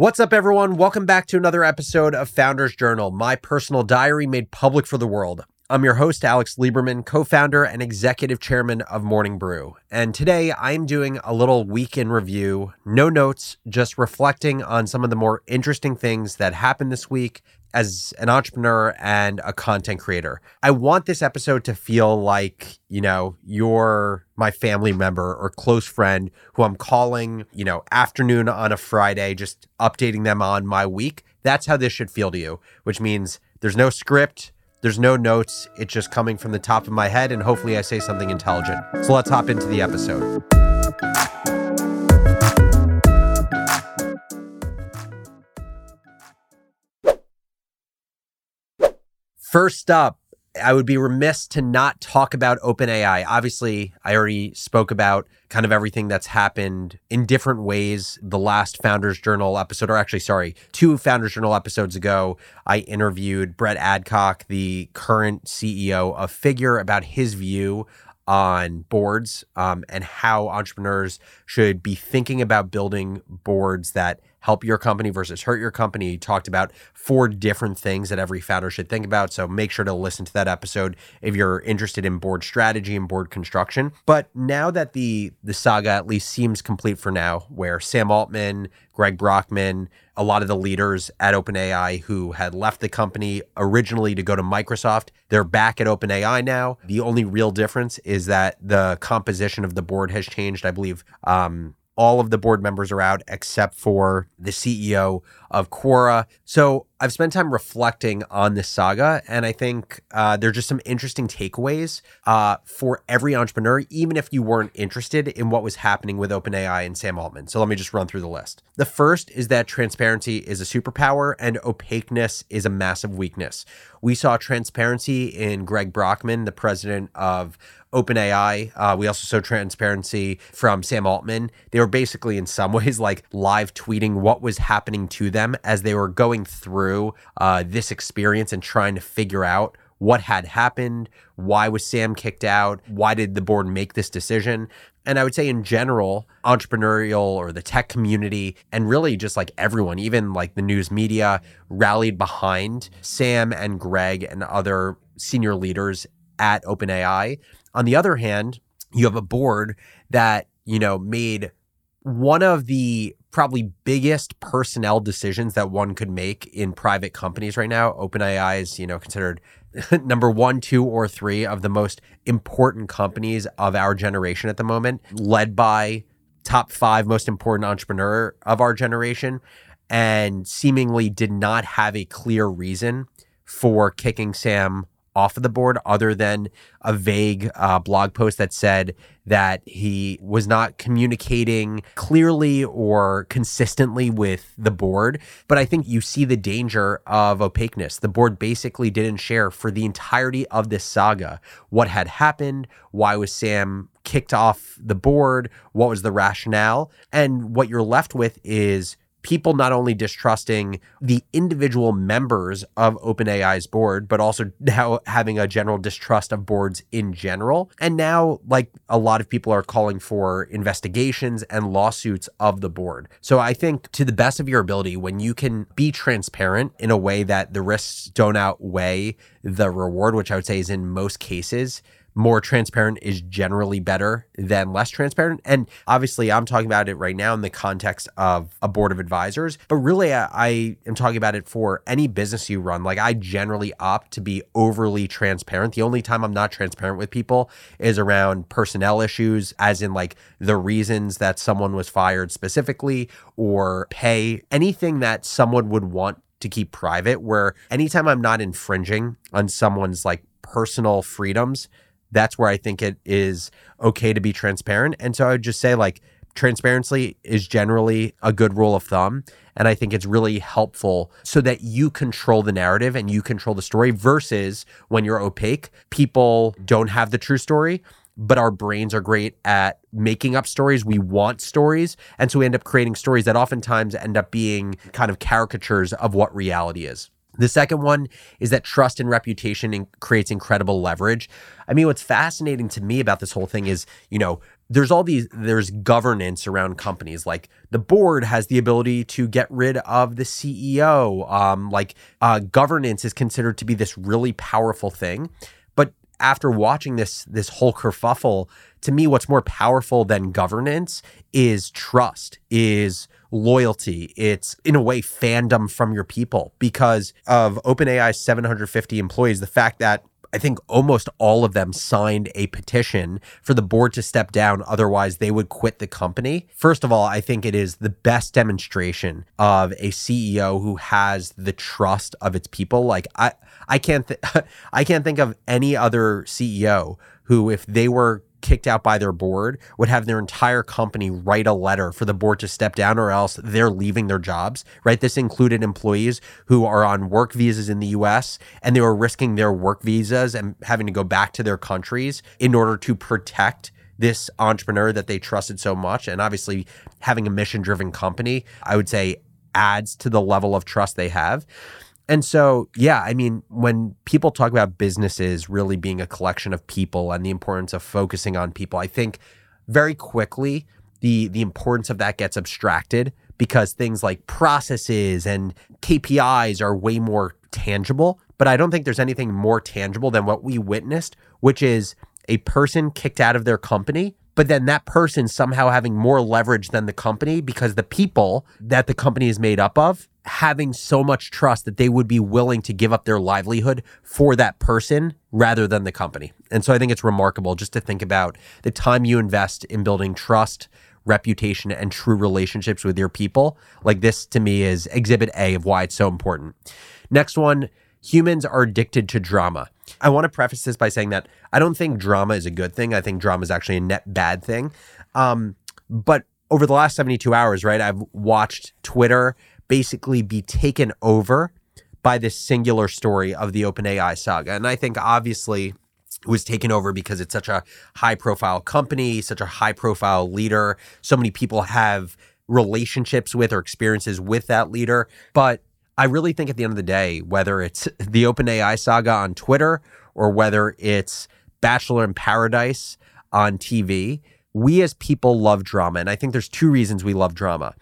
What's up, everyone? Welcome back to another episode of Founders Journal, my personal diary made public for the world. I'm your host, Alex Lieberman, co founder and executive chairman of Morning Brew. And today I'm doing a little week in review, no notes, just reflecting on some of the more interesting things that happened this week as an entrepreneur and a content creator. I want this episode to feel like, you know, you're my family member or close friend who I'm calling, you know, afternoon on a Friday, just updating them on my week. That's how this should feel to you, which means there's no script there's no notes. It's just coming from the top of my head, and hopefully, I say something intelligent. So let's hop into the episode. First up, I would be remiss to not talk about OpenAI. Obviously, I already spoke about kind of everything that's happened in different ways. The last Founders Journal episode, or actually, sorry, two Founders Journal episodes ago, I interviewed Brett Adcock, the current CEO of Figure, about his view on boards um, and how entrepreneurs should be thinking about building boards that help your company versus hurt your company. He talked about four different things that every founder should think about. So make sure to listen to that episode if you're interested in board strategy and board construction. But now that the the saga at least seems complete for now, where Sam Altman, Greg Brockman, a lot of the leaders at OpenAI who had left the company originally to go to Microsoft, they're back at OpenAI now. The only real difference is that the composition of the board has changed. I believe um, all of the board members are out except for the CEO of Quora. So I've spent time reflecting on this saga, and I think uh, there are just some interesting takeaways uh, for every entrepreneur, even if you weren't interested in what was happening with OpenAI and Sam Altman. So let me just run through the list. The first is that transparency is a superpower and opaqueness is a massive weakness. We saw transparency in Greg Brockman, the president of OpenAI. Uh, we also saw transparency from Sam Altman. They were basically, in some ways, like live tweeting what was happening to them as they were going through uh, this experience and trying to figure out what had happened, why was Sam kicked out, why did the board make this decision. And I would say, in general, entrepreneurial or the tech community, and really just like everyone, even like the news media, rallied behind Sam and Greg and other senior leaders at OpenAI. On the other hand, you have a board that, you know, made one of the probably biggest personnel decisions that one could make in private companies right now. OpenAI is, you know, considered number one, two, or three of the most important companies of our generation at the moment, led by top five most important entrepreneur of our generation, and seemingly did not have a clear reason for kicking Sam off of the board other than a vague uh, blog post that said that he was not communicating clearly or consistently with the board. But I think you see the danger of opaqueness. The board basically didn't share for the entirety of this saga what had happened, why was Sam kicked off the board, what was the rationale. And what you're left with is people not only distrusting the individual members of OpenAI's board, but also now having a general distrust of boards in general. And now, like a lot of people are calling for investigations and lawsuits of the board. So I think to the best of your ability, when you can be transparent in a way that the risks don't outweigh the reward, which I would say is in most cases, more transparent is generally better than less transparent. And obviously, I'm talking about it right now in the context of a board of advisors, but really, I, I, am talking about it for any business you run. Like, I generally opt to be overly transparent. The only time I'm not transparent with people is around personnel issues, as in like the reasons that someone was fired specifically or pay, anything that someone would want to keep private where anytime I'm not infringing on someone's like personal freedoms that's where I think it is okay to be transparent. And so I would just say, like, transparency is generally a good rule of thumb. And I think it's really helpful so that you control the narrative and you control the story versus when you're opaque, people don't have the true story. But our brains are great at making up stories. We want stories. And so we end up creating stories that oftentimes end up being kind of caricatures of what reality is. The second one is that trust and reputation creates incredible leverage. I mean, what's fascinating to me about this whole thing is, you know, there's all these there's governance around companies. Like the board has the ability to get rid of the ceo um, like uh, governance is considered to be this really powerful thing. But after watching this this whole kerfuffle to me what's more powerful than governance is trust is loyalty it's in a way fandom from your people because of openai's 750 employees the fact that I think almost all of them signed a petition for the board to step down. Otherwise, they would quit the company. First of all, I think it is the best demonstration of a CEO who has the trust of its people. Like I, I can't, th- I can't think of any other CEO who, if they were kicked out by their board would have their entire company write a letter for the board to step down or else they're leaving their jobs, right? This included employees who are on work visas in the US and they were risking their work visas and having to go back to their countries in order to protect this entrepreneur that they trusted so much. And obviously, having a mission driven company, I would say adds to the level of trust they have. And so, yeah, I mean, when people talk about businesses really being a collection of people and the importance of focusing on people, I think very quickly the the importance of that gets abstracted because things like processes and KPIs are way more tangible. But I don't think there's anything more tangible than what we witnessed, which is a person kicked out of their company but then that person somehow having more leverage than the company because the people that the company is made up of having so much trust that they would be willing to give up their livelihood for that person rather than the company. And so I think it's remarkable just to think about the time you invest in building trust, reputation, and true relationships with your people. Like this to me is exhibit A of why it's so important. Next one humans are addicted to drama. I want to preface this by saying that I don't think drama is a good thing. I think drama is actually a net bad thing. Um, but over the last 72 hours, right, I've watched Twitter basically be taken over by this singular story of the OpenAI saga. And I think obviously it was taken over because it's such a high profile company, such a high profile leader. So many people have relationships with or experiences with that leader. But I really think at the end of the day, whether it's the OpenAI saga on Twitter or whether it's Bachelor in Paradise on TV, we as people love drama. And I think there's two reasons we love drama.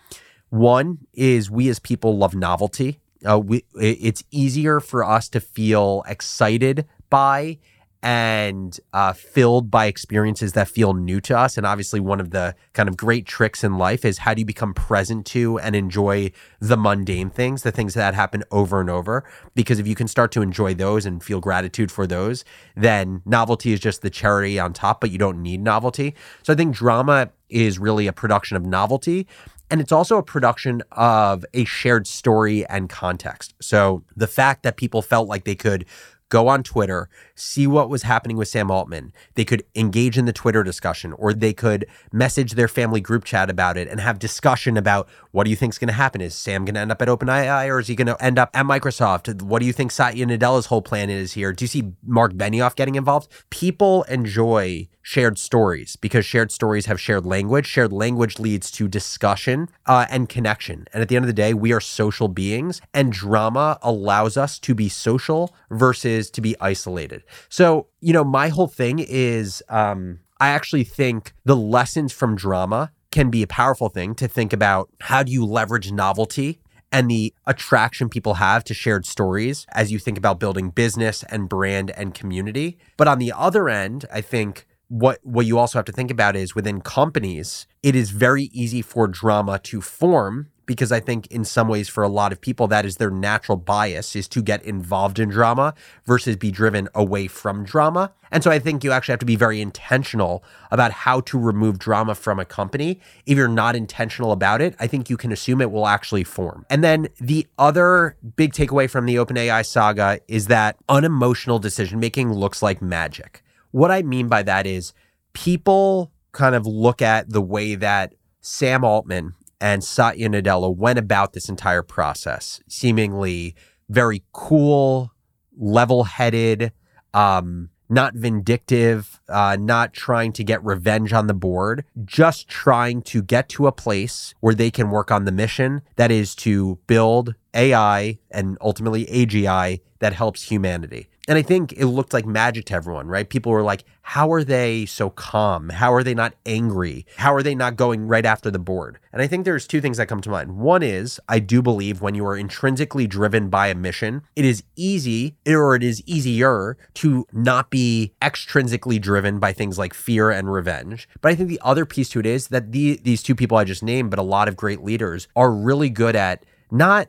One is we as people love novelty. Uh, we, it's easier for us to feel excited by and uh, filled by experiences that feel new to us. And obviously, one of the kind of great tricks in life is how do you become present to and enjoy the mundane things, the things that happen over and over? Because if you can start to enjoy those and feel gratitude for those, then novelty is just the cherry on top, but you don't need novelty. So I think drama is really a production of novelty. And it's also a production of a shared story and context. So the fact that people felt like they could go on Twitter, see what was happening with Sam Altman. They could engage in the Twitter discussion or they could message their family group chat about it and have discussion about what do you think is going to happen? Is Sam going to end up at OpenAI or is he going to end up at Microsoft? What do you think Satya Nadella's whole plan is here? Do you see Marc Benioff getting involved? People enjoy shared stories because shared stories have shared language. Shared language leads to discussion uh, and connection. And at the end of the day, we are social beings, and drama allows us to be social versus to be isolated. So, you know, my whole thing is um, I actually think the lessons from drama can be a powerful thing to think about how do you leverage novelty and the attraction people have to shared stories as you think about building business and brand and community. But on the other end, I think what what you also have to think about is within companies, it is very easy for drama to form because I think in some ways for a lot of people that is their natural bias is to get involved in drama versus be driven away from drama. And so I think you actually have to be very intentional about how to remove drama from a company. If you're not intentional about it, I think you can assume it will actually form. And then the other big takeaway from the OpenAI saga is that unemotional decision making looks like magic. What I mean by that is people kind of look at the way that Sam Altman and Satya Nadella went about this entire process, seemingly very cool, level headed, um, not vindictive, uh, not trying to get revenge on the board, just trying to get to a place where they can work on the mission that is to build AI and ultimately AGI that helps humanity. And I think it looked like magic to everyone, right? People were like, how are they so calm? How are they not angry? How are they not going right after the board? And I think there's two things that come to mind. One is, I do believe when you are intrinsically driven by a mission, it is easy or it is easier to not be extrinsically driven by things like fear and revenge. But I think the other piece to it is that the, these two people I just named, but a lot of great leaders, are really good at not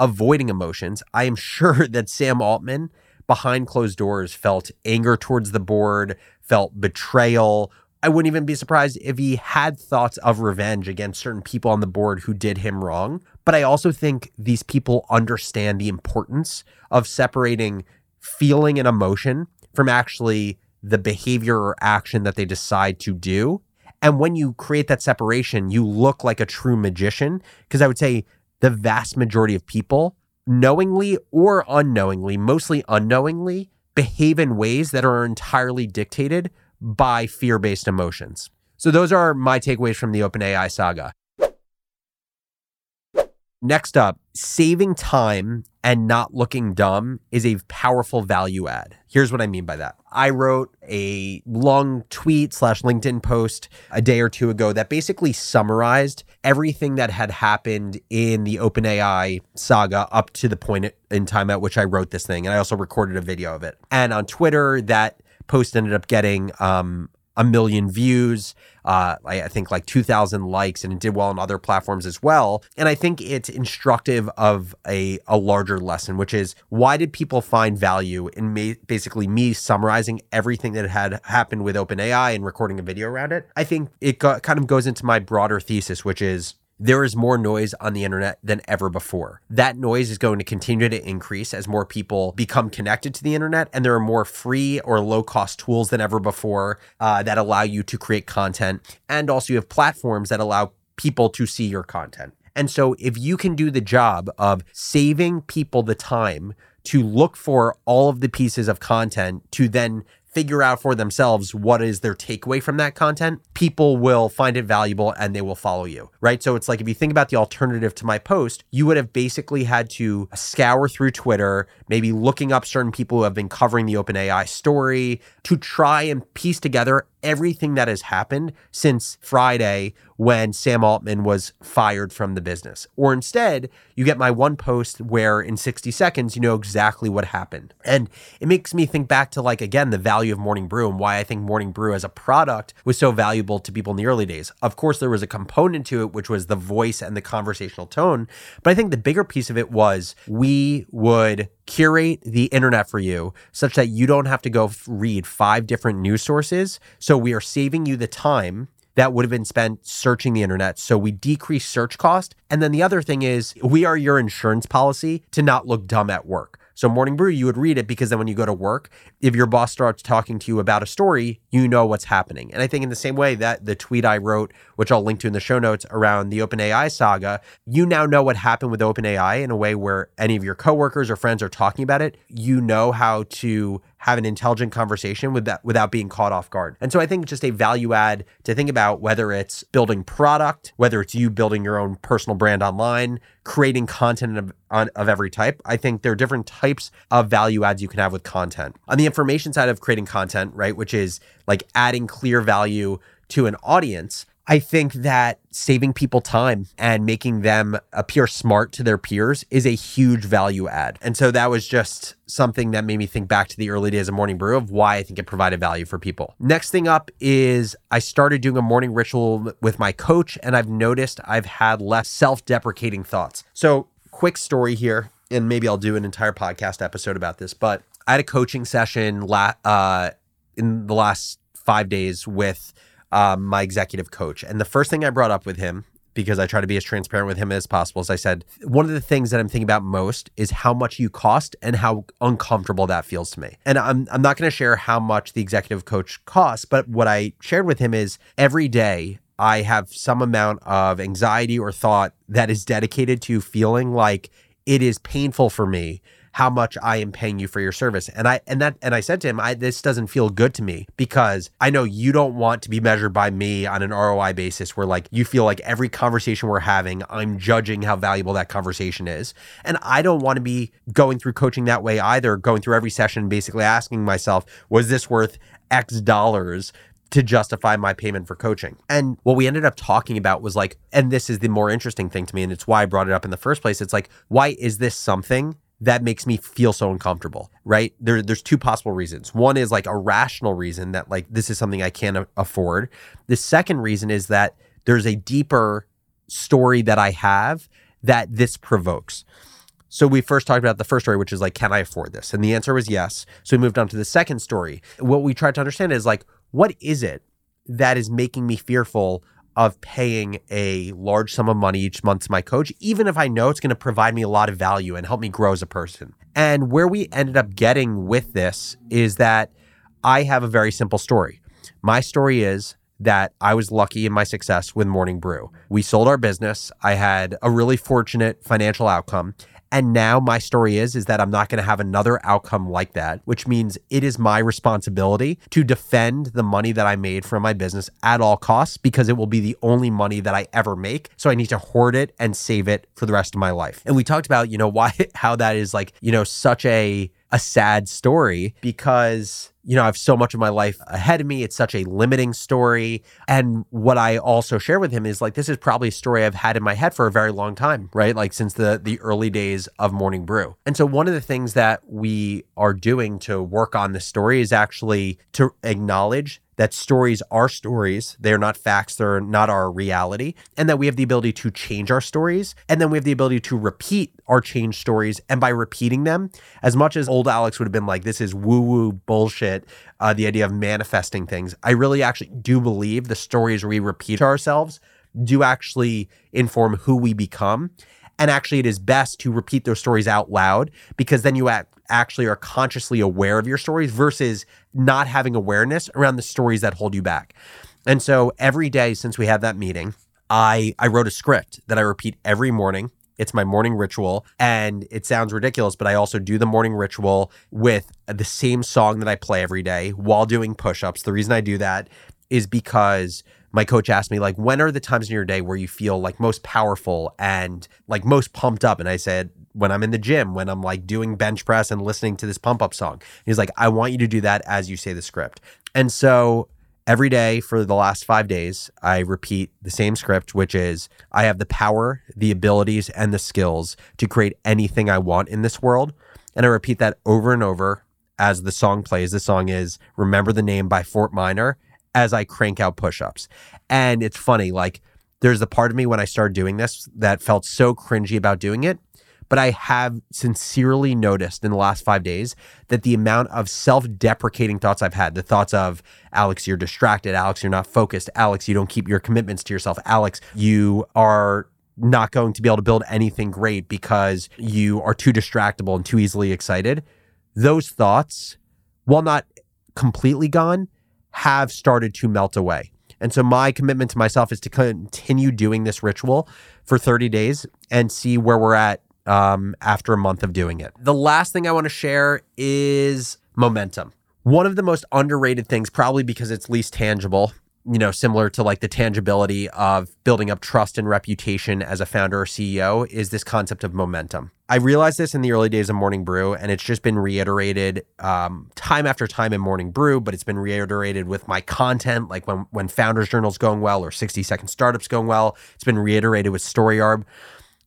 avoiding emotions. I am sure that Sam Altman behind closed doors felt anger towards the board, felt betrayal. I wouldn't even be surprised if he had thoughts of revenge against certain people on the board who did him wrong. But I also think these people understand the importance of separating feeling and emotion from actually the behavior or action that they decide to do. And when you create that separation, you look like a true magician. Because I would say the vast majority of people knowingly or unknowingly, mostly unknowingly, behave in ways that are entirely dictated by fear based emotions. So, those are my takeaways from the OpenAI saga. Next up, saving time and not looking dumb is a powerful value add. Here's what I mean by that. I wrote a long tweet slash LinkedIn post a day or two ago that basically summarized everything that had happened in the OpenAI saga up to the point in time at which I wrote this thing. And I also recorded a video of it. And on Twitter, that post ended up getting um, a million views, uh, I, I think like 2,000 likes, and it did well on other platforms as well. And I think it's instructive of a, a larger lesson, which is why did people find value in me, basically me summarizing everything that had happened with OpenAI and recording a video around it? I think it got, kind of goes into my broader thesis, which is there is more noise on the internet than ever before. That noise is going to continue to increase as more people become connected to the internet, and there are more free or low cost tools than ever before uh, that allow you to create content. And also, you have platforms that allow people to see your content. And so, if you can do the job of saving people the time to look for all of the pieces of content to then figure out for themselves what is their takeaway from that content, people will find it valuable and they will follow you, right? So it's like if you think about the alternative to my post, you would have basically had to scour through Twitter, maybe looking up certain people who have been covering the OpenAI story to try and piece together everything that has happened since Friday when Sam Altman was fired from the business. Or instead, you get my one post where in 60 seconds, you know exactly what happened. And it makes me think back to, like, again, the value of Morning Brew and why I think Morning Brew as a product was so valuable to people in the early days. Of course, there was a component to it, which was the voice and the conversational tone. But I think the bigger piece of it was we would curate the internet for you such that you don't have to go read five different news sources. So we are saving you the time that would have been spent searching the internet. So we decrease search cost. And then the other thing is we are your insurance policy to not look dumb at work. So Morning Brew, you would read it because then when you go to work, if your boss starts talking to you about a story, you know what's happening. And I think in the same way that the tweet I wrote, which I'll link to in the show notes around the OpenAI saga, you now know what happened with OpenAI in a way where any of your coworkers or friends are talking about it. You know how to have an intelligent conversation with that without being caught off guard. And so I think just a value add to think about whether it's building product, whether it's you building your own personal brand online, creating content of, on, of every type. I think there are different types of value adds you can have with content. On the information side of creating content, right, which is like adding clear value to an audience, I think that saving people time and making them appear smart to their peers is a huge value add. And so that was just something that made me think back to the early days of Morning Brew of why I think it provided value for people. Next thing up is I started doing a morning ritual with my coach, and I've noticed I've had less self deprecating thoughts. So, quick story here, and maybe I'll do an entire podcast episode about this, but I had a coaching session la- uh, in the last five days with um, my executive coach. And the first thing I brought up with him, because I try to be as transparent with him as possible, is I said, one of the things that I'm thinking about most is how much you cost and how uncomfortable that feels to me. And I'm, I'm not going to share how much the executive coach costs, but what I shared with him is every day I have some amount of anxiety or thought that is dedicated to feeling like it is painful for me how much I am paying you for your service. And I and that and I said to him, I this doesn't feel good to me because I know you don't want to be measured by me on an ROI basis where like you feel like every conversation we're having, I'm judging how valuable that conversation is. And I don't want to be going through coaching that way either, going through every session basically asking myself, was this worth X dollars to justify my payment for coaching. And what we ended up talking about was like, and this is the more interesting thing to me, and it's why I brought it up in the first place. It's like, why is this something that makes me feel so uncomfortable, right? There, there's two possible reasons. One is like a rational reason that like this is something I can't afford. The second reason is that there's a deeper story that I have that this provokes. So we first talked about the first story, which is like, can I afford this? And the answer was yes. So we moved on to the second story. What we tried to understand is like, what is it that is making me fearful of paying a large sum of money each month to my coach, even if I know it's going to provide me a lot of value and help me grow as a person? And where we ended up getting with this is that I have a very simple story. My story is that I was lucky in my success with Morning Brew. We sold our business. I had a really fortunate financial outcome. And now my story is is that I'm not going to have another outcome like that, which means it is my responsibility to defend the money that I made from my business at all costs because it will be the only money that I ever make. So I need to hoard it and save it for the rest of my life. And we talked about, you know, why how that is like, you know, such a a sad story because you know, I have so much of my life ahead of me. It's such a limiting story. And what I also share with him is like, this is probably a story I've had in my head for a very long time, right? Like since the the early days of Morning Brew. And so one of the things that we are doing to work on this story is actually to acknowledge that stories are stories. They're not facts. They're not our reality. And that we have the ability to change our stories. And then we have the ability to repeat our changed stories. And by repeating them, as much as old Alex would have been like, this is woo woo bullshit, uh, the idea of manifesting things, I really actually do believe the stories we repeat to ourselves do actually inform who we become. And actually, it is best to repeat those stories out loud because then you act, actually are consciously aware of your stories versus not having awareness around the stories that hold you back. And so every day since we had that meeting, I I wrote a script that I repeat every morning. It's my morning ritual and it sounds ridiculous, but I also do the morning ritual with the same song that I play every day while doing push-ups. The reason I do that is because my coach asked me like when are the times in your day where you feel like most powerful and like most pumped up? And i said when i'm in the gym when i'm like doing bench press and listening to this pump up song. He's like i want you to do that as you say the script. And so every day for the last five days i repeat the same script which is i have the power the abilities and the skills to create anything i want in this world. And i repeat that over and over as the song plays. The song is remember the name by fort minor as I crank out push ups. And it's funny, like, there's a part of me when I started doing this that felt so cringy about doing it. But I have sincerely noticed in the last five days that the amount of self deprecating thoughts I've had, the thoughts of, Alex, you're distracted. Alex, you're not focused. Alex, you don't keep your commitments to yourself. Alex, you are not going to be able to build anything great because you are too distractible and too easily excited. Those thoughts, while not completely gone, have started to melt away. And so my commitment to myself is to continue doing this ritual for 30 days and see where we're at um, after a month of doing it. The last thing I want to share is momentum. One of the most underrated things, probably because it's least tangible, you know, similar to like the tangibility of building up trust and reputation as a founder or CEO, is this concept of momentum. I realized this in the early days of Morning Brew, and it's just been reiterated um, time after time in Morning Brew, but it's been reiterated with my content, like when when Founders Journal's going well or 60 Second Startups going well. It's been reiterated with StoryArb.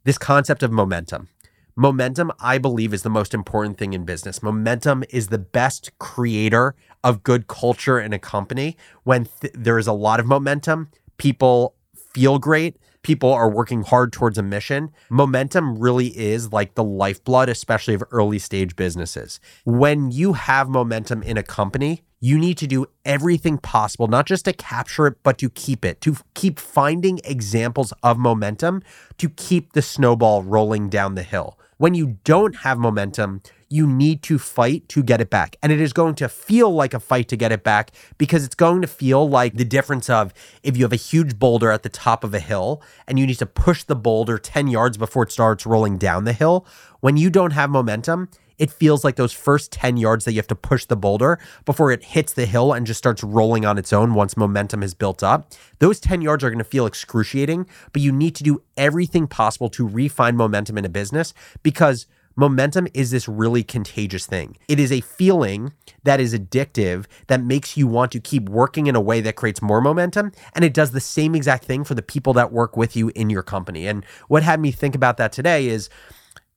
This concept of momentum. Momentum, I believe, is the most important thing in business. Momentum is the best creator of good culture in a company. When th- there is a lot of momentum, people feel great, people are working hard towards a mission. Momentum really is like the lifeblood, especially of early stage businesses. When you have momentum in a company, you need to do everything possible, not just to capture it, but to keep it, to keep finding examples of momentum to keep the snowball rolling down the hill. When you don't have momentum, you need to fight to get it back. And it is going to feel like a fight to get it back because it's going to feel like the difference of if you have a huge boulder at the top of a hill and you need to push the boulder 10 yards before it starts rolling down the hill. When you don't have momentum, it feels like those first 10 yards that you have to push the boulder before it hits the hill and just starts rolling on its own once momentum has built up. Those 10 yards are going to feel excruciating, but you need to do everything possible to refine momentum in a business because momentum is this really contagious thing. It is a feeling that is addictive that makes you want to keep working in a way that creates more momentum. And it does the same exact thing for the people that work with you in your company. And what had me think about that today is,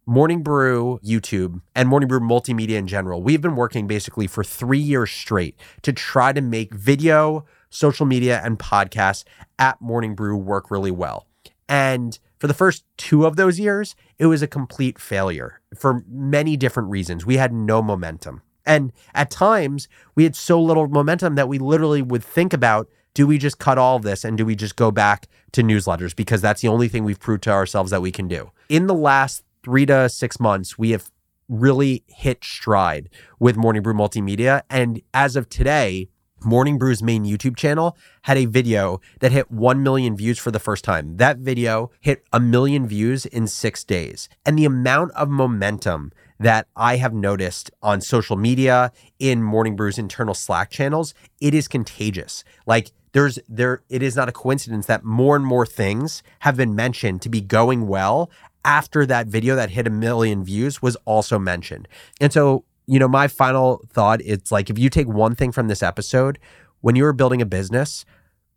Morning Brew YouTube and Morning Brew Multimedia in general, we've been working basically for three years straight to try to make video, social media, and podcasts at Morning Brew work really well. And for the first two of those years, it was a complete failure for many different reasons. We had no momentum. And at times, we had so little momentum that we literally would think about do we just cut all this and do we just go back to newsletters? Because that's the only thing we've proved to ourselves that we can do. In the last three to six months, we have really hit stride with Morning Brew Multimedia. And as of today, Morning Brew's main YouTube channel had a video that hit 1 million views for the first time. That video hit a million views in six days. And the amount of momentum that I have noticed on social media, in Morning Brew's internal Slack channels, it is contagious. Like, there's there it is not a coincidence that more and more things have been mentioned to be going well after that video that hit a million views was also mentioned. And so, you know, my final thought it's like if you take one thing from this episode, when you are building a business,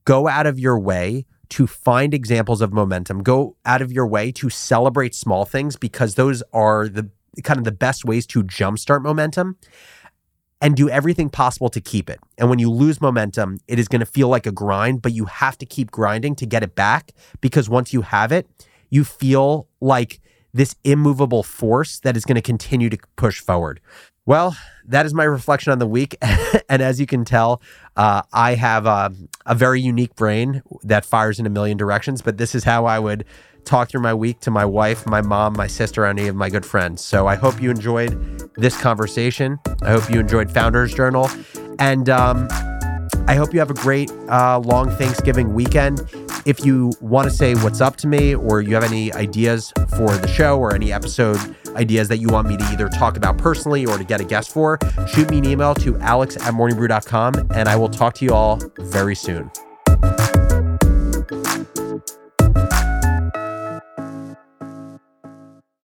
go out of your way to find examples of momentum. Go out of your way to celebrate small things because those are the kind of the best ways to jumpstart momentum and do everything possible to keep it. And when you lose momentum, it is going to feel like a grind, but you have to keep grinding to get it back because once you have it, you feel like this immovable force that is going to continue to push forward. Well, that is my reflection on the week. and as you can tell, uh, I have a, a very unique brain that fires in a million directions, but this is how I would talk through my week to my wife, my mom, my sister, any of my good friends. So I hope you enjoyed this conversation. I hope you enjoyed Founders Journal. And um, I hope you have a great uh, long Thanksgiving weekend. If you want to say what's up to me or you have any ideas for the show or any episode ideas that you want me to either talk about personally or to get a guest for, shoot me an email to alex at morningbrew.com and I will talk to you all very soon.